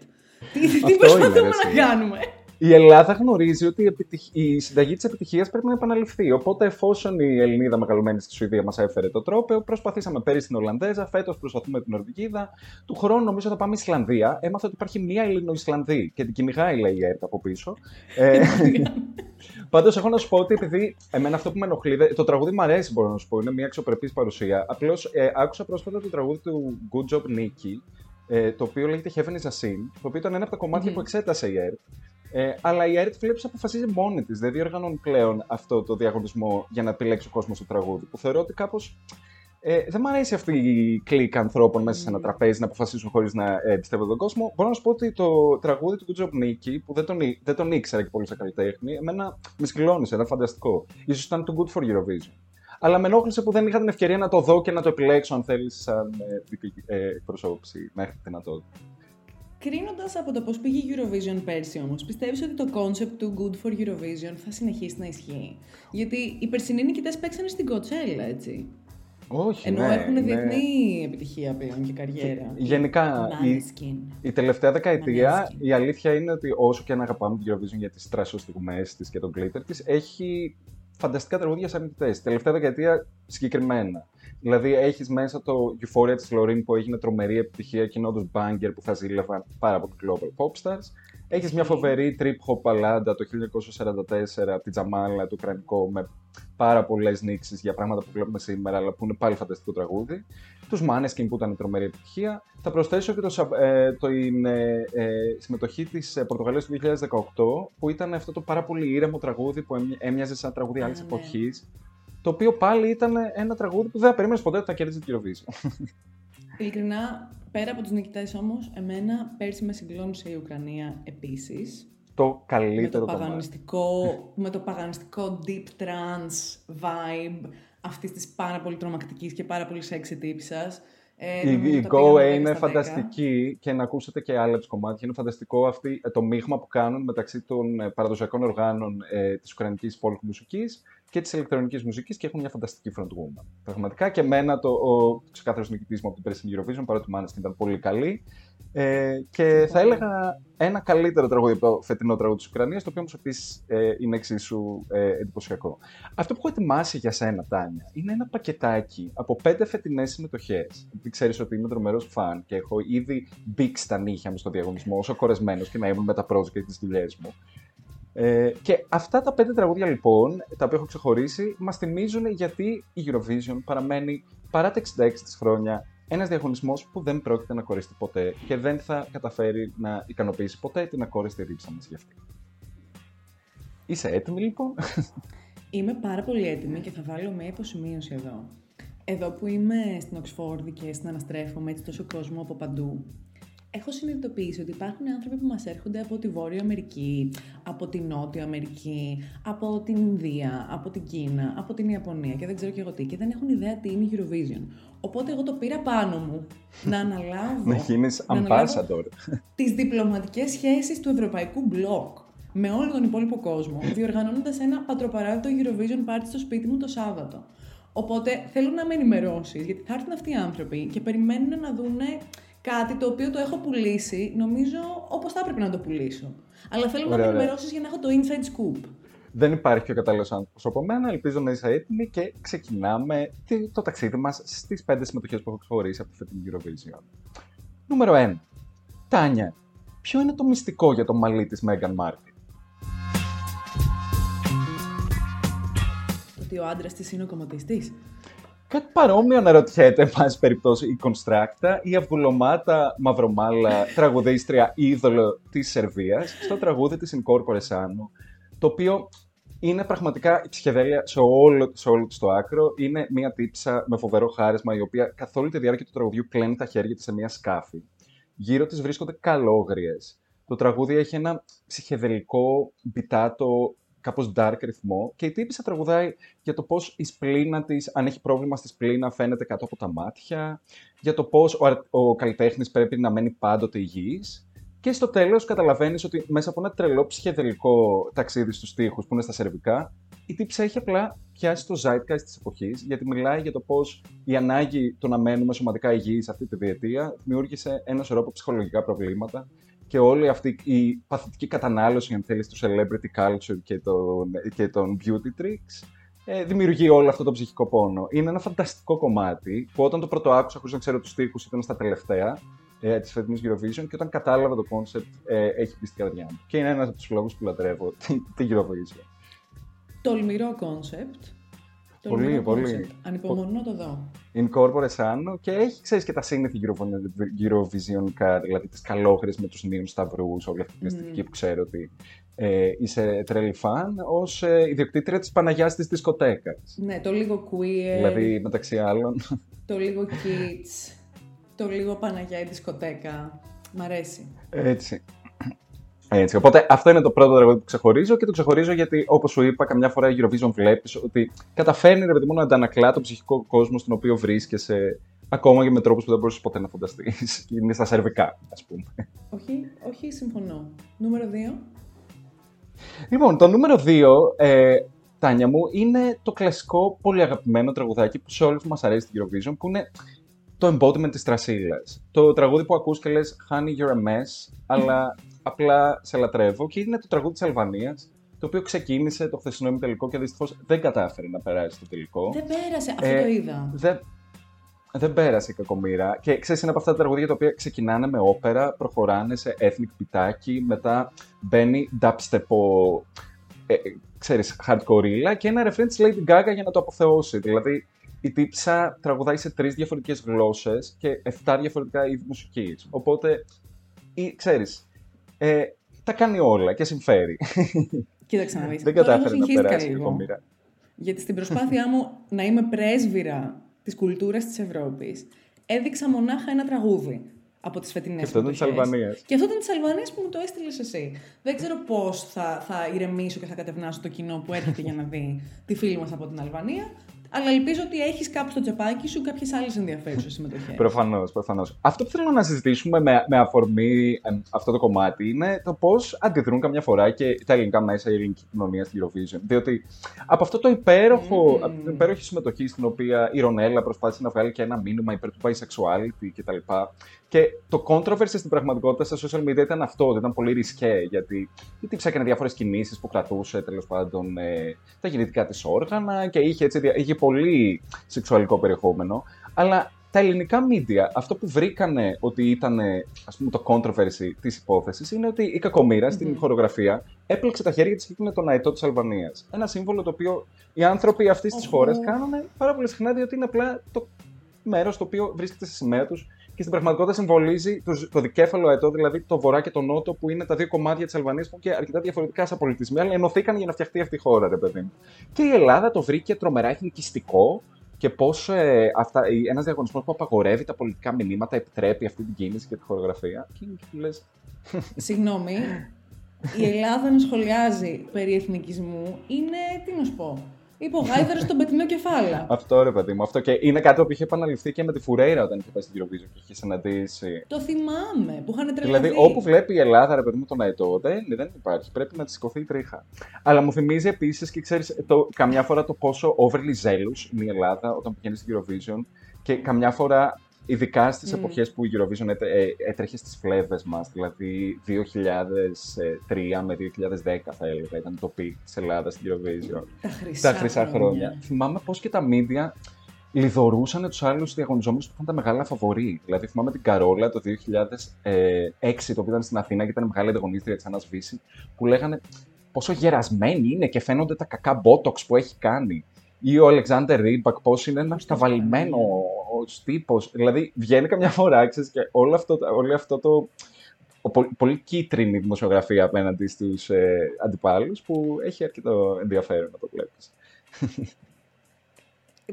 Τι, τι προσπαθούμε να κάνουμε; Η Ελλάδα γνωρίζει ότι η συνταγή της επιτυχίας πρέπει να επαναληφθεί. Οπότε, εφόσον η Ελληνίδα μεγαλωμένη στη Σουηδία μας έφερε το τρόπο, προσπαθήσαμε πέρυσι στην Ολλανδέζα, φέτος προσπαθούμε την Νορβηγίδα. Του χρόνου νομίζω θα πάμε Ισλανδία. Έμαθα ότι υπάρχει μία Ελληνοϊσλανδή και την κυνηγάει, λέει η ΕΡΤ από πίσω. ε, <laughs> Πάντως, έχω να σου πω ότι επειδή εμένα αυτό που με ενοχλεί, το τραγούδι μου αρέσει, μπορώ να σου πω, είναι μια αξιοπρεπής παρουσία. Απλώς ε, άκουσα πρόσφατα το τραγούδι του Good Job Nicky, ε, το οποίο λέγεται Heaven is a Sin, το οποίο ήταν ένα από τα κομμάτια mm-hmm. που εξέτασε η ΕΡΤ. Ε, αλλά η ΑΕΡΤ βλέπει αποφασίζει μόνη της. Δεν διοργανώνει πλέον αυτό το διαγωνισμό για να επιλέξει ο κόσμος το τραγούδι. Που θεωρώ ότι κάπως. Ε, δεν μου αρέσει αυτή η κλικ ανθρώπων μέσα σε ένα τραπέζι να αποφασίσουν χωρίς να ε, πιστεύω τον κόσμο. Μπορώ να σου πω ότι το τραγούδι του Good Job Nicky, που δεν τον, δεν τον ήξερα και πολύ σαν καλλιτέχνη, εμένα με σκυλώνησε, ήταν φανταστικό. σω ήταν το Good for Eurovision. Αλλά με ενόχλησε που δεν είχα την ευκαιρία να το δω και να το επιλέξω, αν θέλεις, σαν ε, ε, εκπροσώπηση μέχρι την δυνατότητα. Κρίνοντας από το πώς πήγε η Eurovision πέρσι όμως, πιστεύεις ότι το concept του Good for Eurovision θα συνεχίσει να ισχύει; Γιατί οι περσινοί νικητές παίξανε στην Coachella, έτσι. Όχι, Ενώ ναι, έχουν ναι. διεθνή επιτυχία πλέον και καριέρα. Γενικά, η, Maneskin. η τελευταία δεκαετία Maneskin. η αλήθεια είναι ότι όσο και αν αγαπάμε την Eurovision για τις στιγμές της και τον glitter της, έχει φανταστικά τραγούδια σαν νικητές. Την τελευταία δεκαετία συγκεκριμένα. Δηλαδή έχεις μέσα το Euphoria της Loreen που έγινε τρομερή επιτυχία και είναι όντως banger που θα ζήλευαν πάρα από Global Popstars. Έχεις μια φοβερή trip hop παλάντα το 1944 από την Τζαμάλα, το Ουκρανικό, με πάρα πολλές νήξει για πράγματα που βλέπουμε σήμερα, αλλά που είναι πάλι φανταστικό τραγούδι. Τους Maneskin που ήταν τρομερή επιτυχία. Θα προσθέσω και το, σα- ε, το, την ε, ε, συμμετοχή της Πορτογαλίας του 2018, που ήταν αυτό το πάρα πολύ ήρεμο τραγούδι που έμοι- έμοιαζε σαν τραγούδι Α, άλλη ναι. Εποχή. Το οποίο πάλι ήταν ένα τραγούδι που δεν θα περίμενε ποτέ ότι θα κέρδιζε την Eurovision. Ειλικρινά, πέρα από τους νικητές όμως, εμένα πέρσι με συγκλώνησε η Ουκρανία επίσης. το Με το, καλύτερο κομμάτι. παγανιστικό, με το παγανιστικό deep trance vibe αυτής της πάρα πολύ τρομακτικής και πάρα πολύ sexy τύψας. Ε, Η, νομίζω η τα πήγαμε Go δέκα είναι στα δέκα. φανταστική και να ακούσετε και άλλα τους κομμάτια. Είναι φανταστικό αυτή, ε, το μείγμα που κάνουν μεταξύ των ε, παραδοσιακών οργάνων ε, της ουκρανικής folk μουσικής και της ηλεκτρονικής μουσικής και έχουν μια φανταστική frontwoman. Πραγματικά και εμένα το, ο ξεκάθαρος νικητής μου από την περσινή Eurovision, παρότι η Maneskin ήταν πολύ καλή. Ε, και θα έλεγα ένα καλύτερο τραγούδι από το φετινό τραγούδι της Ουκρανίας, το οποίο όμως επίσης ε, είναι εξίσου ε, εντυπωσιακό. Αυτό που έχω ετοιμάσει για σένα, Τάνια, είναι ένα πακετάκι από πέντε φετινές συμμετοχές. Γιατί ξέρεις ότι είμαι τρομερός φαν και έχω ήδη μπήξει τα νύχια μου στο διαγωνισμό, όσο κορεσμένος και να ήμουν με τα project και τις δουλειές μου. Ε, και αυτά τα πέντε τραγούδια λοιπόν, τα οποία έχω ξεχωρίσει, μας θυμίζουν γιατί η Eurovision παραμένει παρά τα 66 της χρόνια ένας διαγωνισμός που δεν πρόκειται να κοριστεί ποτέ και δεν θα καταφέρει να ικανοποιήσει ποτέ την ακόριστη ρήψα μας γι' αυτή. Είσαι έτοιμη λοιπόν; Είμαι πάρα πολύ έτοιμη και θα βάλω μια υποσημείωση εδώ. Εδώ που είμαι στην Οξφόρδη και συναναστρέφομαι έτσι τόσο κόσμο από παντού, έχω συνειδητοποιήσει ότι υπάρχουν άνθρωποι που μας έρχονται από τη Βόρεια Αμερική, από τη Νότια Αμερική, από την Ινδία, από την Κίνα, από την Ιαπωνία και δεν ξέρω και εγώ τι και δεν έχουν ιδέα τι είναι η Eurovision. Οπότε εγώ το πήρα πάνω μου να αναλάβω, να γίνεις να αναλάβω ambassador. τις διπλωματικές σχέσεις του Ευρωπαϊκού Μπλοκ με όλο τον υπόλοιπο κόσμο, διοργανώνοντας ένα πατροπαράδοτο Eurovision Party στο σπίτι μου το Σάββατο. Οπότε θέλω να με ενημερώσεις, γιατί θα έρθουν αυτοί οι άνθρωποι και περιμένουν να δούνε κάτι το οποίο το έχω πουλήσει, νομίζω όπως θα έπρεπε να το πουλήσω. Αλλά θέλω να Ωραία, με ωραία. ενημερώσεις για να έχω το inside scoop. Δεν υπάρχει πιο κατάλληλος άνθρωπος από μένα. Ελπίζω να είσαι έτοιμη και ξεκινάμε τι- το ταξίδι μας στις πέντε συμμετοχές που έχω ξεχωρίσει από τη φετινή Eurovision. Νούμερο 1. Τάνια, ποιο είναι το μυστικό για το μαλλί της Μέγκαν Μαρκλ. Ότι ο άντρας της είναι ο κομμωτής της. Κάτι παρόμοιο να ρωτιέται, εν πάση περιπτώσει, η Κονστράκτα, η αυγουλομάτα μαυρομάλλα, τραγουδίστρια είδωλο της Σερβίας, στο τραγούδι της In corpore sano, το οποίο είναι πραγματικά η ψυχεδέλεια σε όλο, σε όλο της το άκρο. Είναι μια τύπισσα με φοβερό χάρισμα, η οποία καθ' όλη τη διάρκεια του τραγουδιού πλένει τα χέρια της σε μια σκάφη. Γύρω της βρίσκονται καλόγριες. Το τραγούδι έχει ένα ψυχεδελικό, μπιτάτο, κάπως dark ρυθμό και η τύπησα τραγουδάει για το πώς η σπλήνα της, αν έχει πρόβλημα στη σπλήνα, φαίνεται κάτω από τα μάτια, για το πώς ο, αρ- ο καλλιτέχνης πρέπει να μένει πάντοτε υγιής και στο τέλος καταλαβαίνεις ότι μέσα από ένα τρελό ψυχεδελικό ταξίδι στους στίχους που είναι στα σερβικά, η τύψα έχει απλά πιάσει το zeitgeist της εποχής, γιατί μιλάει για το πώς η ανάγκη του να μένουμε σωματικά υγιείς αυτή τη διετία δημιούργησε ένα σωρό από ψυχολογικά προβλήματα και όλη αυτή η παθητική κατανάλωση, αν θέλεις, του celebrity culture και των, και των beauty tricks, ε, δημιουργεί όλο αυτό το ψυχικό πόνο. Είναι ένα φανταστικό κομμάτι που όταν το πρώτο άκουσα, χωρίς να ξέρω τους στίχους, ήταν στα τελευταία ε, της φετινής Eurovision και όταν κατάλαβα το concept, ε, έχει μπει στην καρδιά μου. Και είναι ένας από τους λόγους που λατρεύω <laughs> την, την Eurovision. Τολμηρό concept. Πολύ, Τολμηρό πολύ. concept. Ανυπομονώ να το δω. In corpore sano και έχει, ξέρεις, και τα σύνηθη Eurovision, δηλαδή τις καλόχρες με τους νέους σταυρούς, όλη αυτή την Μμμ. αισθητική που ξέρω ότι ε, είσαι τρελή φαν, ως ε, ιδιοκτήτρια της Παναγιάς της δισκοτέκας. Ναι, το λίγο queer, Δηλαδή, μεταξύ άλλων, το λίγο kids, το λίγο Παναγιά η δισκοτέκα. Μ' αρέσει. έτσι. Έτσι. Οπότε αυτό είναι το πρώτο τραγούδι που ξεχωρίζω και το ξεχωρίζω γιατί, όπως σου είπα, καμιά φορά η Eurovision βλέπεις ότι καταφέρνει ρε παιδί μου να αντανακλά τον ψυχικό κόσμο στον οποίο βρίσκεσαι, ακόμα και με τρόπους που δεν μπορούσες ποτέ να φανταστείς. <laughs> είναι στα σερβικά, ας πούμε. Όχι, όχι, συμφωνώ. Νούμερο 2. Λοιπόν, το νούμερο 2 ε, Τάνια μου, είναι το κλασικό πολύ αγαπημένο τραγουδάκι που σε όλους μας αρέσει στην Eurovision, που είναι το embodiment της τρασίλας. Το τραγούδι που ακούς και λες Honey, you're a mess, αλλά απλά σε λατρεύω και είναι το τραγούδι της Αλβανίας, το οποίο ξεκίνησε το χθεσινό ημιτελικό και δυστυχώς δεν κατάφερε να περάσει το τελικό. Δεν πέρασε, αυτό ε, το είδα. Δεν, δεν πέρασε η κακομήρα. Και ξέρεις, είναι από αυτά τα τραγούδια τα οποία ξεκινάνε με όπερα, προχωράνε σε ethnic πιτάκι, μετά μπαίνει dubstep ε, ξέρεις, hardcore και ένα ρεφρέν της Lady Gaga για να το αποθεώσει. Δηλαδή, η τύψα τραγουδάει σε τρεις διαφορετικές γλώσσες και εφτά διαφορετικά είδη μουσικής. Οπότε, ή, ξέρεις, ε, τα κάνει όλα και συμφέρει. Κοίταξε να δεις. Δεν κατάφερε να περάσει η κακομοίρα. Γιατί στην προσπάθειά μου να είμαι πρέσβυρα της κουλτούρας της Ευρώπης, έδειξα μονάχα ένα τραγούδι από τις φετινές Και αυτό ήταν της Αλβανίας. Και αυτό ήταν της Αλβανίας που μου το έστειλες εσύ. Δεν ξέρω πώς θα, θα ηρεμήσω και θα κατευνάσω το κοινό που έρχεται για να δει τη φίλη μας από την Αλβανία. Αλλά ελπίζω ότι έχεις κάπου στο τσεπάκι σου κάποιες άλλες ενδιαφέρουσες συμμετοχές. Προφανώς, προφανώς. Αυτό που θέλω να συζητήσουμε με, με αφορμή ε, αυτό το κομμάτι είναι το πώς αντιδρούν καμιά φορά και τα ελληνικά μέσα, η ελληνική κοινωνία στη Eurovision. Διότι από αυτό το υπέροχο, mm. από την υπέροχη συμμετοχή στην οποία η Ρονέλα προσπάθησε να βγάλει και ένα μήνυμα υπέρ του bisexuality κτλ. Και το controversy στην πραγματικότητα στα social media ήταν αυτό, ότι ήταν πολύ ρισκέ, γιατί, γιατί ψάχνει διάφορες κινήσεις που κρατούσε τέλος πάντων ε, τα γεννητικά της όργανα και είχε, έτσι, είχε πολύ σεξουαλικό περιεχόμενο. Αλλά τα ελληνικά media, αυτό που βρήκανε ότι ήταν ας πούμε, το controversy της υπόθεσης, είναι ότι η κακομήρα στην χορογραφία έπλεξε τα χέρια της και ήταν τον αετό της Αλβανίας. Ένα σύμβολο το οποίο οι άνθρωποι αυτής της χώρας κάνανε πάρα πολύ συχνά, διότι είναι απλά το μέρος το οποίο βρίσκεται στη σημαία τους και στην πραγματικότητα συμβολίζει το, το δικέφαλο αετό, δηλαδή το βορρά και το νότο, που είναι τα δύο κομμάτια της Αλβανίας που είναι και αρκετά διαφορετικά σαν πολιτισμοί, αλλά ενωθήκαν για να φτιαχτεί αυτή η χώρα, ρε παιδί μου. Και η Ελλάδα το βρήκε τρομερά εθνικιστικό και πώς ε, ένας διαγωνισμός που απαγορεύει τα πολιτικά μηνύματα επιτρέπει αυτή την κίνηση και τη χορογραφία. Και λες. <laughs> Συγγνώμη. Η Ελλάδα να σχολιάζει περί εθνικισμού είναι, τι να σου πω, υπογάιδευε στον πετεινό κεφάλα. Αυτό ρε παιδί μου. Αυτό και είναι κάτι που είχε επαναληφθεί και με τη Φουρέιρα όταν είχε πάει στην Eurovision και είχε συναντήσει. Το θυμάμαι που είχαν τρελαθεί. Δηλαδή, όπου βλέπει η Ελλάδα, ρε παιδί μου, τον Αετό, δεν, δεν υπάρχει. Πρέπει να τη σηκωθεί η τρίχα. Αλλά μου θυμίζει επίσης και ξέρεις καμιά φορά το πόσο overly zealous είναι η Ελλάδα όταν πηγαίνει στην Eurovision και καμιά φορά Ειδικά στις mm. εποχές που η Eurovision ε, έτρεχε στις φλέβες μας, δηλαδή 2003 με 2010 θα έλεγα, ήταν το peak της Ελλάδας στην Eurovision. Τα χρυσά, τα χρυσά χρόνια. χρόνια. Θυμάμαι πώς και τα media λιδωρούσαν τους άλλους διαγωνιζόμενους που ήταν τα μεγάλα φαβορή. Δηλαδή, θυμάμαι την Καρόλα το 2006, το οποίο ήταν στην Αθήνα και ήταν μεγάλη ανταγωνίστρια της Άννας που λέγανε πόσο γερασμένη είναι και φαίνονται τα κακά μπότοξ που έχει κάνει ή ο Αλεξάνδρ Ρίμπακ, πώς είναι ένα ταβαλημένο τύπος. Δηλαδή, βγαίνει καμιά φορά, ξέρεις, και όλο αυτό, όλο αυτό το. πολύ, πολύ κίτρινη δημοσιογραφία απέναντι στους ε, αντιπάλους που έχει αρκετό ενδιαφέρον να το βλέπεις.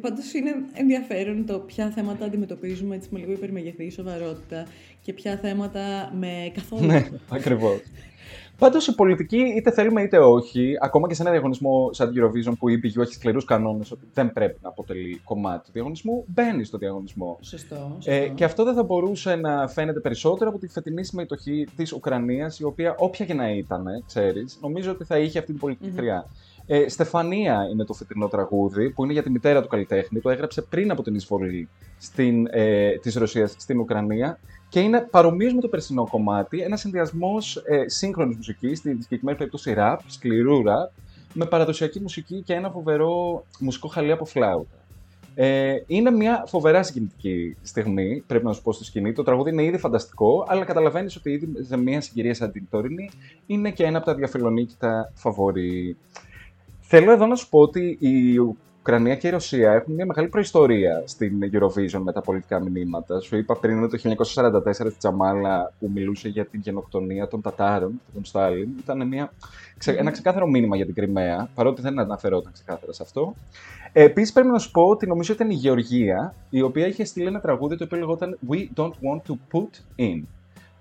Πάντως είναι ενδιαφέρον το ποια θέματα αντιμετωπίζουμε έτσι με λίγο υπερμεγεθή σοβαρότητα και ποια θέματα με καθόλου. Ναι, ακριβώς. Πάντως η πολιτική, είτε θέλουμε είτε όχι, ακόμα και σε ένα διαγωνισμό σαν Eurovision που η EPU έχει σκληρούς κανόνες ότι δεν πρέπει να αποτελεί κομμάτι του διαγωνισμού, μπαίνει στο διαγωνισμό. Σωστό. σωστό. Ε, και αυτό δεν θα μπορούσε να φαίνεται περισσότερο από τη φετινή συμμετοχή της Ουκρανίας, η οποία όποια και να ήταν, ξέρεις, νομίζω ότι θα είχε αυτή την πολιτική χρειά. Ε, Στεφανία είναι το φετινό τραγούδι, που είναι για τη μητέρα του καλλιτέχνη. Το έγραψε πριν από την εισβολή στην, ε, της Ρωσίας στην Ουκρανία και είναι παρομοίως με το περσινό κομμάτι, ένας συνδυασμός ε, σύγχρονης μουσικής, στην συγκεκριμένη περίπτωση ραπ, σκληρού ραπ, με παραδοσιακή μουσική και ένα φοβερό μουσικό χαλί από φλάουτα. Ε, είναι μια φοβερά συγκινητική στιγμή, πρέπει να σου πω στη σκηνή. Το τραγούδι είναι ήδη φανταστικό, αλλά καταλαβαίνεις ότι ήδη σε μια συγκυρία σαν την τωρινή είναι και ένα από τα διαφιλονίκητα φαβορή. Θέλω εδώ να σου πω ότι η Ουκρανία και η Ρωσία έχουν μια μεγάλη προϊστορία στην Eurovision με τα πολιτικά μηνύματα. Σου είπα πριν το 1944 στη Τζαμάλα που μιλούσε για την γενοκτονία των Τατάρων, τον Στάλιν. Ήταν μια, ένα ξεκάθαρο μήνυμα για την Κρυμαία, παρότι δεν αναφερόταν ξεκάθαρα σε αυτό. Ε, Επίσης, πρέπει να σου πω ότι νομίζω ήταν η Γεωργία, η οποία είχε στείλει ένα τραγούδι το οποίο λεγόταν We don't want to put in.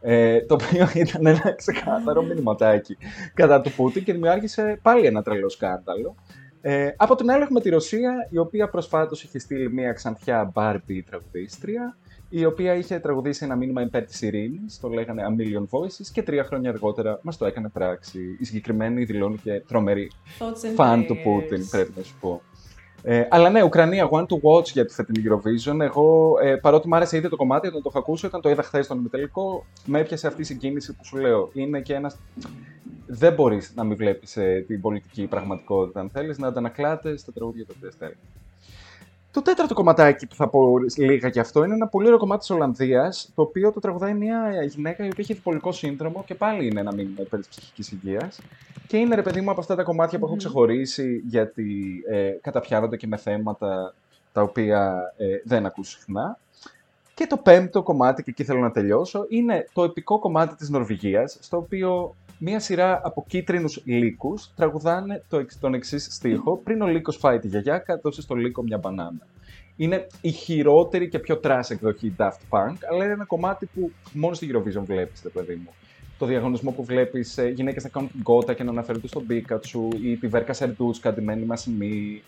Ε, το οποίο <laughs> ήταν ένα ξεκάθαρο μηνυματάκι κατά του Πούτιν και δημιούργησε πάλι ένα τρελό σκάνδαλο. Ε, από την άλλη έχουμε τη Ρωσία, η οποία προσφάτως είχε στείλει μια ξανθιά Barbie τραγουδίστρια η οποία είχε τραγουδήσει ένα μήνυμα υπέρ της ειρήνης, το λέγανε A Million Voices, και τρία χρόνια αργότερα μας το έκανε πράξη. Η συγκεκριμένη δηλώνει και τρομερή φαν του Πούτιν, πρέπει να σου πω. Ε, αλλά ναι, Ουκρανία, one to watch για τη φετινή Eurovision. Εγώ, ε, παρότι μου άρεσε ήδη το κομμάτι, όταν το είχα ακούσει, όταν το είδα χθες στον ημιτελικό, με έπιασε αυτή η συγκίνηση που σου λέω. Είναι και ένας. Δεν μπορείς να μην βλέπεις ε, την πολιτική πραγματικότητα, αν θέλεις, να αντανακλάτε στα τραγούδια του οποία το τέταρτο κομματάκι που θα πω λίγα γι' αυτό είναι ένα πολύ ωραίο κομμάτι της Ολλανδίας, το οποίο το τραγουδάει μια γυναίκα η οποία έχει διπολικό σύνδρομο και πάλι είναι ένα μήνυμα υπέρ της ψυχικής υγείας. Και είναι ρε παιδί μου από αυτά τα κομμάτια που έχω ξεχωρίσει γιατί ε, καταπιάνονται και με θέματα τα οποία ε, δεν ακούς συχνά. Και το πέμπτο κομμάτι, και εκεί θέλω να τελειώσω, είναι το επικό κομμάτι της Νορβηγίας, στο οποίο μία σειρά από κίτρινους λύκους τραγουδάνε το, τον εξής στίχο. Πριν ο λύκος φάει τη γιαγιά, δώσε στο λύκο μια μπανάνα. Είναι η χειρότερη και πιο trash εκδοχή Daft Punk, αλλά είναι ένα κομμάτι που μόνο στη Eurovision βλέπεις, το παιδί μου. Το διαγωνισμό που βλέπεις ε, γυναίκες να κάνουν την κότα και να αναφέρονται στον Πίκατσου, ή τη Βέρκα Σερντούτσκα, τη Μένη Μασιμί,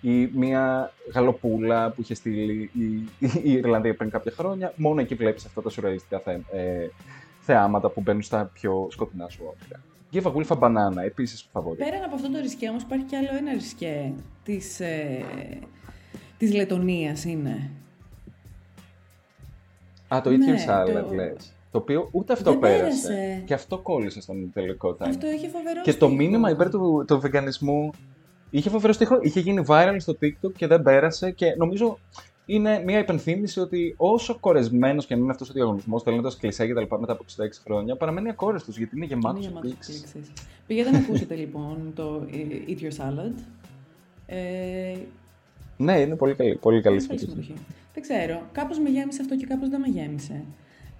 ή μια γαλοπούλα που είχε στείλει η, η Ιρλανδία πριν κάποια χρόνια. Μόνο εκεί βλέπεις αυτά τα σουρεαλιστικά ε, θεάματα που μπαίνουν στα πιο σκοτεινά σου όνειρα. Give a Wolf a Banana, επίσης φαβορή. Πέραν από αυτό το ρισκέ, όμως υπάρχει κι άλλο ένα ρισκέ της ε, της Λετωνίας είναι. Α, το Eat ναι, Your Salad, λες. Το οποίο ούτε αυτό πέρασε. Και αυτό κόλλησε στον τελικό time. Αυτό είχε φοβερό Και το μήνυμα υπέρ του, του βεγανισμού είχε φοβερό στίχο. Είχε γίνει viral στο TikTok και δεν πέρασε. Και νομίζω είναι μια υπενθύμηση ότι όσο κορεσμένος και αν είναι αυτός ο διαγωνισμός, θέλοντα κλεισέ και τα λοιπά μετά από 66 χρόνια, παραμένει ακόρεστος γιατί είναι γεμάτος εκπλήξει. Πήγαινε να ακούσετε λοιπόν το Eat Your Salad. Ε... Ναι, είναι πολύ καλή, πολύ καλή συμμετοχή. Δεν ξέρω. Κάπως με γέμισε αυτό και κάπως δεν με γέμισε.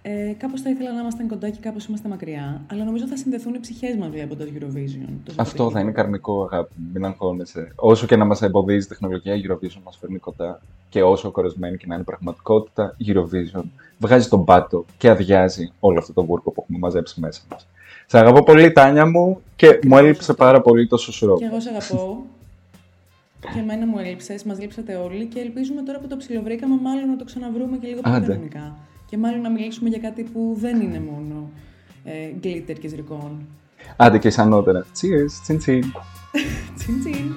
Ε, κάπως θα ήθελα να ήμασταν κοντά και κάπως είμαστε μακριά. Αλλά νομίζω θα συνδεθούν οι ψυχές μας από το Eurovision. Το Αυτό θα είναι καρμικό, αγάπη. Μην αγχώνεσαι. Όσο και να μας εμποδίζει η τεχνολογία, η Eurovision μας φέρνει κοντά. Και όσο κορεσμένη και να είναι πραγματικότητα, η Eurovision βγάζει τον πάτο και αδειάζει όλο αυτό το βούρκο που έχουμε μαζέψει μέσα μας. Σε αγαπώ πολύ, Τάνια μου, και, και μου έλειψε πάρα πολύ το σουσουρό. Και εγώ σε αγαπώ. και εμένα μου έλειψες, μας λείψατε όλοι και ελπίζουμε τώρα που το ψιλοβρήκαμε, μάλλον να το ξαναβρούμε και λίγο πιο κανονικά και μάλλον να μιλήσουμε για κάτι που δεν είναι μόνο ε, glitter και ζρικών. Άντε και σαν νότερα. Cheers, τσιν τσιν. <laughs> τσιν τσιν.